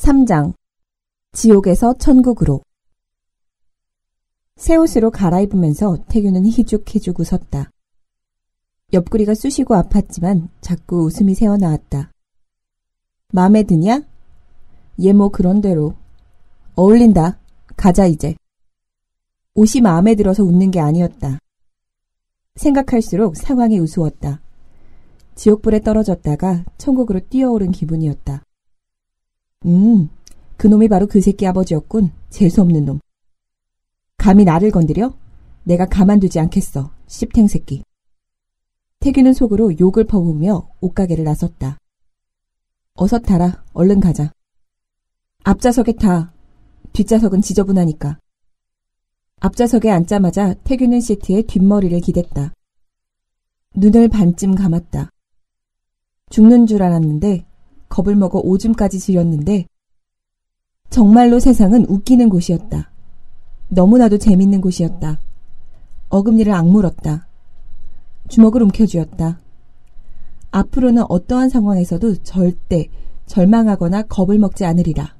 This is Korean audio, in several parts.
3장 지옥에서 천국으로 새 옷으로 갈아입으면서 태규는 희죽희죽 웃었다. 옆구리가 쑤시고 아팠지만 자꾸 웃음이 새어나왔다. 마음에 드냐? 얘 뭐 그런대로. 어울린다. 가자 이제. 옷이 마음에 들어서 웃는 게 아니었다. 생각할수록 상황이 우스웠다. 지옥불에 떨어졌다가 천국으로 뛰어오른 기분이었다. 음, 그놈이 바로 그 새끼 아버지였군. 재수없는 놈. 감히 나를 건드려? 내가 가만두지 않겠어. 씹탱 새끼. 태규는 속으로 욕을 퍼부으며 옷가게를 나섰다. 어서 타라. 얼른 가자. 앞좌석에 타. 뒷좌석은 지저분하니까. 앞좌석에 앉자마자 태규는 시트에 뒷머리를 기댔다. 눈을 반쯤 감았다. 죽는 줄 알았는데 겁을 먹어 오줌까지 지렸는데 정말로 세상은 웃기는 곳이었다. 너무나도 재밌는 곳이었다. 어금니를 악물었다. 주먹을 움켜쥐었다. 앞으로는 어떠한 상황에서도 절대 절망하거나 겁을 먹지 않으리라.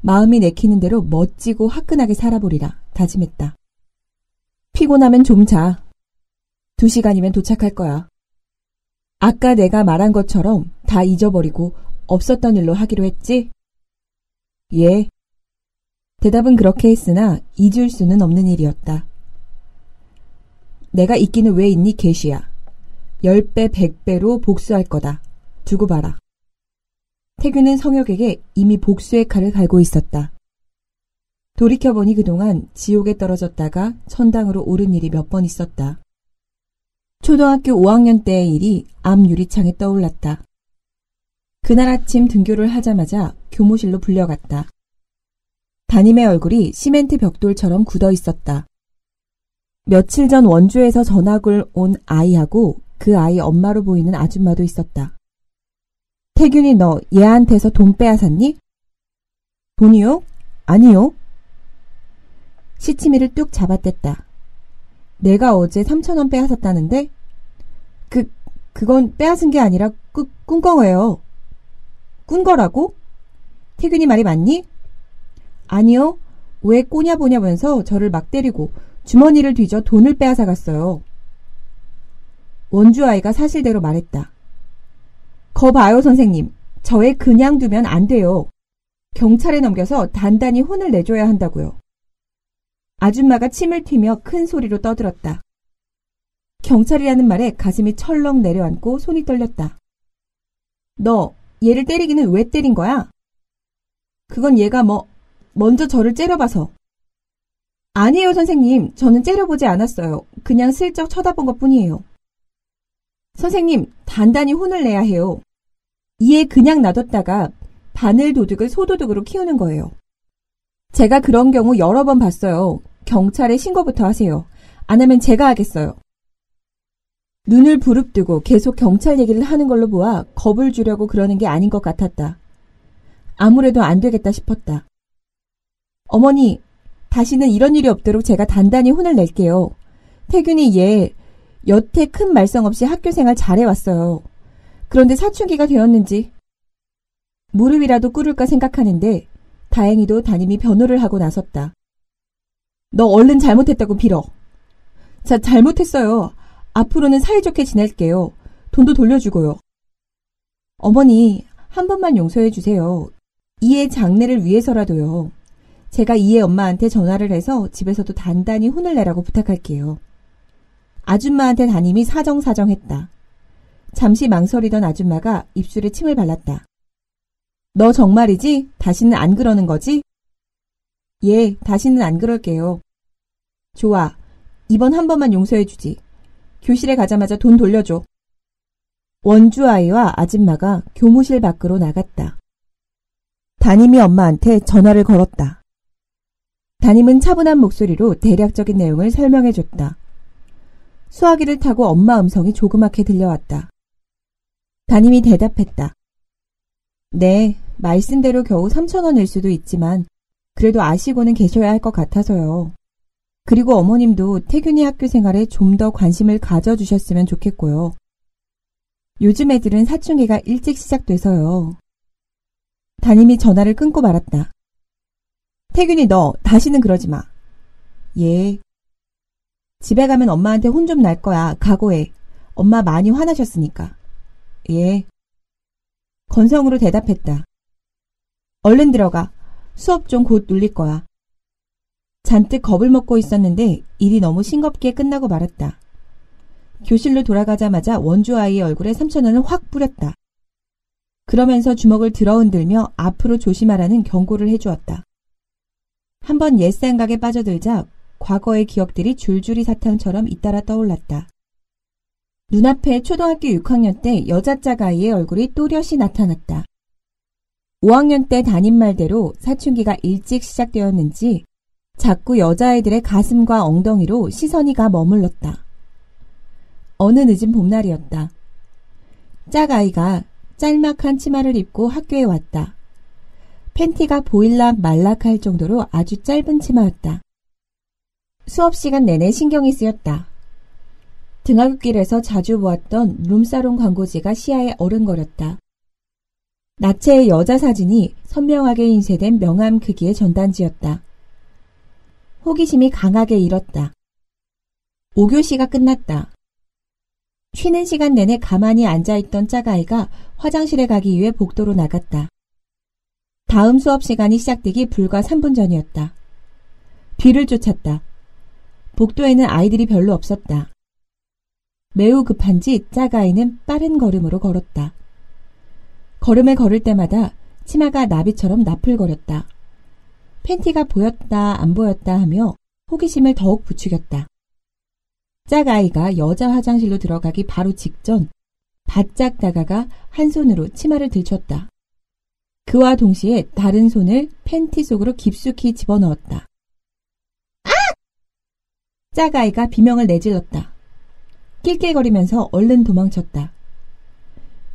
마음이 내키는 대로 멋지고 화끈하게 살아보리라 다짐했다. 피곤하면 좀 자. 두 시간이면 도착할 거야. 아까 내가 말한 것처럼 다 잊어버리고 없었던 일로 하기로 했지? 예. 대답은 그렇게 했으나 잊을 수는 없는 일이었다. 내가 있기는 왜 있니, 개시야. 10배, 100배로 복수할 거다. 두고 봐라. 태규는 성혁에게 이미 복수의 칼을 갈고 있었다. 돌이켜보니 그동안 지옥에 떨어졌다가 천당으로 오른 일이 몇 번 있었다. 초등학교 5학년 때의 일이 앞 유리창에 떠올랐다. 그날 아침 등교를 하자마자 교무실로 불려갔다. 담임의 얼굴이 시멘트 벽돌처럼 굳어 있었다. 며칠 전 원주에서 전학을 온 아이하고 그 아이 엄마로 보이는 아줌마도 있었다. 태균이 너 얘한테서 돈 빼앗았니? 돈이요? 아니요. 시치미를 뚝 잡아댔다. 내가 어제 3천원 빼앗았다는데? 그, 그건 빼앗은 게 아니라 꾸, 꾼 거예요. 꾼 거라고? 태균이 말이 맞니? 아니요. 왜 꼬냐 보냐면서 저를 막 때리고 주머니를 뒤져 돈을 빼앗아 갔어요. 원주 아이가 사실대로 말했다. 거 봐요, 선생님. 저애 그냥 두면 안 돼요. 경찰에 넘겨서 단단히 혼을 내줘야 한다고요. 아줌마가 침을 튀며 큰 소리로 떠들었다. 경찰이라는 말에 가슴이 철렁 내려앉고 손이 떨렸다. 너 얘를 때리기는 왜 때린 거야? 그건 얘가 뭐 먼저 저를 째려봐서. 아니에요, 선생님. 저는 째려보지 않았어요. 그냥 슬쩍 쳐다본 것 뿐이에요. 선생님, 단단히 혼을 내야 해요. 이에 그냥 놔뒀다가 바늘 도둑을 소도둑으로 키우는 거예요. 제가 그런 경우 여러 번 봤어요. 경찰에 신고부터 하세요. 안 하면 제가 하겠어요. 눈을 부릅뜨고 계속 경찰 얘기를 하는 걸로 보아 겁을 주려고 그러는 게 아닌 것 같았다. 아무래도 안 되겠다 싶었다. 어머니, 다시는 이런 일이 없도록 제가 단단히 혼을 낼게요. 태균이 얘 여태 큰 말썽 없이 학교 생활 잘해왔어요. 그런데 사춘기가 되었는지 무릎이라도 꿇을까 생각하는데 다행히도 담임이 변호를 하고 나섰다. 너 얼른 잘못했다고 빌어. 자, 잘못했어요. 앞으로는 사이좋게 지낼게요. 돈도 돌려주고요. 어머니, 한 번만 용서해 주세요. 이의 장래를 위해서라도요. 제가 이의 엄마한테 전화를 해서 집에서도 단단히 혼을 내라고 부탁할게요. 아줌마한테 담임이 사정사정했다. 잠시 망설이던 아줌마가 입술에 침을 발랐다. 너 정말이지? 다시는 안 그러는 거지? 예, 다시는 안 그럴게요. 좋아. 이번 한 번만 용서해 주지. 교실에 가자마자 돈 돌려줘. 원주 아이와 아줌마가 교무실 밖으로 나갔다. 담임이 엄마한테 전화를 걸었다. 담임은 차분한 목소리로 대략적인 내용을 설명해줬다. 수화기를 타고 엄마 음성이 조그맣게 들려왔다. 담임이 대답했다. 네, 말씀대로 겨우 3천원일 수도 있지만 그래도 아시고는 계셔야 할 것 같아서요. 그리고 어머님도 태균이 학교 생활에 좀 더 관심을 가져주셨으면 좋겠고요. 요즘 애들은 사춘기가 일찍 시작돼서요. 담임이 전화를 끊고 말았다. 태균이 너 다시는 그러지 마. 예. 집에 가면 엄마한테 혼 좀 날 거야. 각오해. 엄마 많이 화나셨으니까. 예. 건성으로 대답했다. 얼른 들어가. 수업 좀 곧 눌릴 거야. 잔뜩 겁을 먹고 있었는데 일이 너무 싱겁게 끝나고 말았다. 교실로 돌아가자마자 원주 아이의 얼굴에 3천원을 확 뿌렸다. 그러면서 주먹을 들어 흔들며 앞으로 조심하라는 경고를 해주었다. 한번 옛 생각에 빠져들자 과거의 기억들이 줄줄이 사탕처럼 잇따라 떠올랐다. 눈앞에 초등학교 6학년 때 여자짝 아이의 얼굴이 또렷이 나타났다. 5학년 때 담임 말대로 사춘기가 일찍 시작되었는지 자꾸 여자아이들의 가슴과 엉덩이로 시선이 가 머물렀다. 어느 늦은 봄날이었다. 짝아이가 짤막한 치마를 입고 학교에 왔다. 팬티가 보일락 말락 할 정도로 아주 짧은 치마였다. 수업 시간 내내 신경이 쓰였다. 등하굣길에서 자주 보았던 룸사롱 광고지가 시야에 어른거렸다. 나체의 여자 사진이 선명하게 인쇄된 명암 크기의 전단지였다. 호기심이 강하게 일었다. 5교시가 끝났다. 쉬는 시간 내내 가만히 앉아있던 짝아이가 화장실에 가기 위해 복도로 나갔다. 다음 수업 시간이 시작되기 불과 3분 전이었다. 뒤를 쫓았다. 복도에는 아이들이 별로 없었다. 매우 급한지 짝아이는 빠른 걸음으로 걸었다. 걸음을 걸을 때마다 치마가 나비처럼 나풀거렸다. 팬티가 보였다 안 보였다 하며 호기심을 더욱 부추겼다. 짝아이가 여자 화장실로 들어가기 바로 직전 바짝 다가가 한 손으로 치마를 들쳤다. 그와 동시에 다른 손을 팬티 속으로 깊숙이 집어넣었다. 아! 짝아이가 비명을 내질렀다. 낄낄거리면서 얼른 도망쳤다.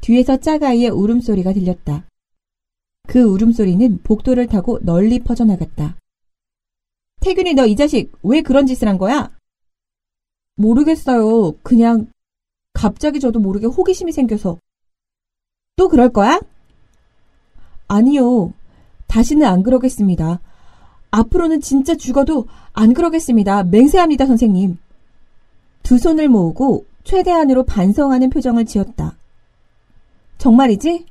뒤에서 짝아이의 울음소리가 들렸다. 그 울음소리는 복도를 타고 널리 퍼져나갔다. 태균이 너 이 자식 왜 그런 짓을 한 거야? 모르겠어요. 그냥 갑자기 저도 모르게 호기심이 생겨서. 또 그럴 거야? 아니요. 다시는 안 그러겠습니다. 앞으로는 진짜 죽어도 안 그러겠습니다. 맹세합니다, 선생님. 두 손을 모으고 최대한으로 반성하는 표정을 지었다. 정말이지?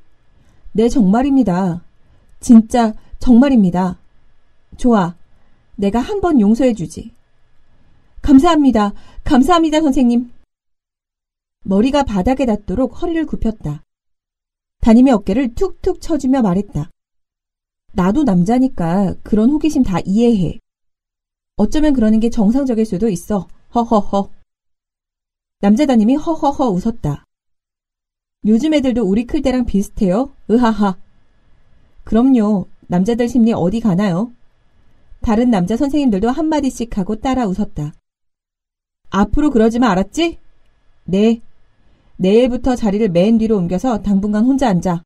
네, 정말입니다. 진짜 정말입니다. 좋아. 내가 한 번 용서해주지. 감사합니다. 감사합니다, 선생님. 머리가 바닥에 닿도록 허리를 굽혔다. 담임의 어깨를 툭툭 쳐주며 말했다. 나도 남자니까 그런 호기심 다 이해해. 어쩌면 그러는 게 정상적일 수도 있어. 허허허. 남자 담임이 허허허 웃었다. 요즘 애들도 우리 클 때랑 비슷해요? 으하하. 그럼요. 남자들 심리 어디 가나요? 다른 남자 선생님들도 한마디씩 하고 따라 웃었다. 앞으로 그러지 마 알았지? 네. 내일부터 자리를 맨 뒤로 옮겨서 당분간 혼자 앉아.